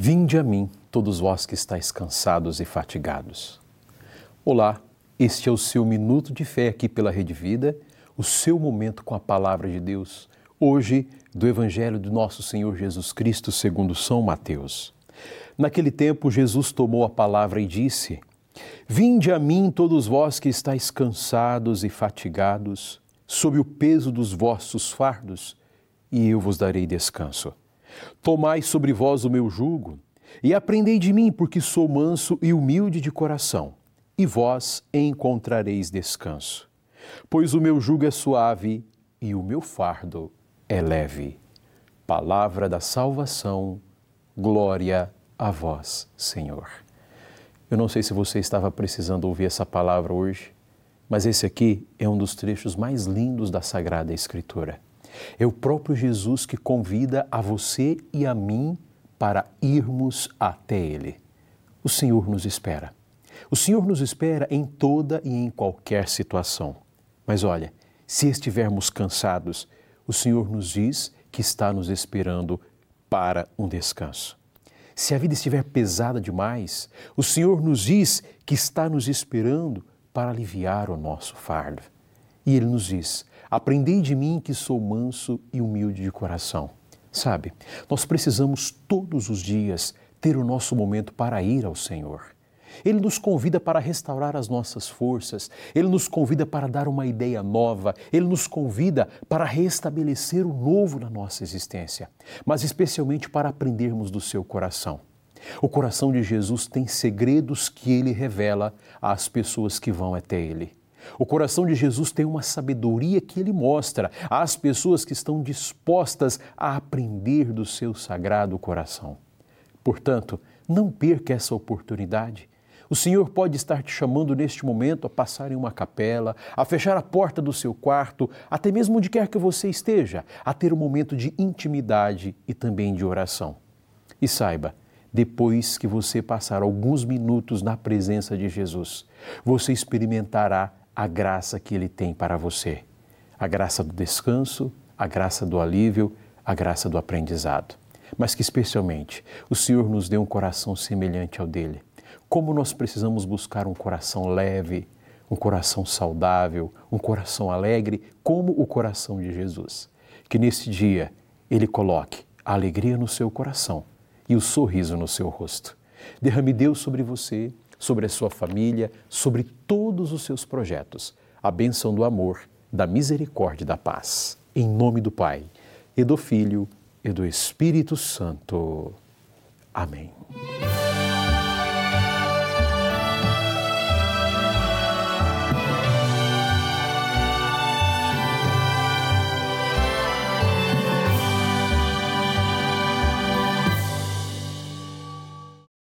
Vinde a mim, todos vós que estáis cansados e fatigados. Olá, este é o seu minuto de fé aqui pela Rede Vida, o seu momento com a palavra de Deus. Hoje, do Evangelho do nosso Senhor Jesus Cristo, segundo São Mateus. Naquele tempo, Jesus tomou a palavra e disse: Vinde a mim, todos vós que estáis cansados e fatigados, sob o peso dos vossos fardos, e eu vos darei descanso. Tomai sobre vós o meu jugo e aprendei de mim, porque sou manso e humilde de coração, e vós encontrareis descanso. Pois o meu jugo é suave e o meu fardo é leve. Palavra da salvação, glória a vós, Senhor. Eu não sei se você estava precisando ouvir essa palavra hoje, mas esse aqui é um dos trechos mais lindos da Sagrada Escritura. É o próprio Jesus que convida a você e a mim para irmos até Ele. O Senhor nos espera. O Senhor nos espera em toda e em qualquer situação. Mas olha, se estivermos cansados, o Senhor nos diz que está nos esperando para um descanso. Se a vida estiver pesada demais, o Senhor nos diz que está nos esperando para aliviar o nosso fardo. E Ele nos diz: Aprendei de mim que sou manso e humilde de coração. Sabe, nós precisamos todos os dias ter o nosso momento para ir ao Senhor. Ele nos convida para restaurar as nossas forças, ele nos convida para dar uma ideia nova, ele nos convida para restabelecer o novo na nossa existência, mas especialmente para aprendermos do seu coração. O coração de Jesus tem segredos que ele revela às pessoas que vão até ele. O coração de Jesus tem uma sabedoria que ele mostra às pessoas que estão dispostas a aprender do seu sagrado coração. Portanto, não perca essa oportunidade. O Senhor pode estar te chamando neste momento a passar em uma capela, a fechar a porta do seu quarto, até mesmo onde quer que você esteja, a ter um momento de intimidade e também de oração. E saiba, depois que você passar alguns minutos na presença de Jesus, você experimentará a graça que Ele tem para você. A graça do descanso, a graça do alívio, a graça do aprendizado. Mas que especialmente o Senhor nos dê um coração semelhante ao dele. Como nós precisamos buscar um coração leve, um coração saudável, um coração alegre, como o coração de Jesus. Que nesse dia ele coloque a alegria no seu coração e o sorriso no seu rosto. Derrame Deus sobre você sobre a sua família, sobre todos os seus projetos. A bênção do amor, da misericórdia e da paz. Em nome do Pai, e do Filho e do Espírito Santo. Amém.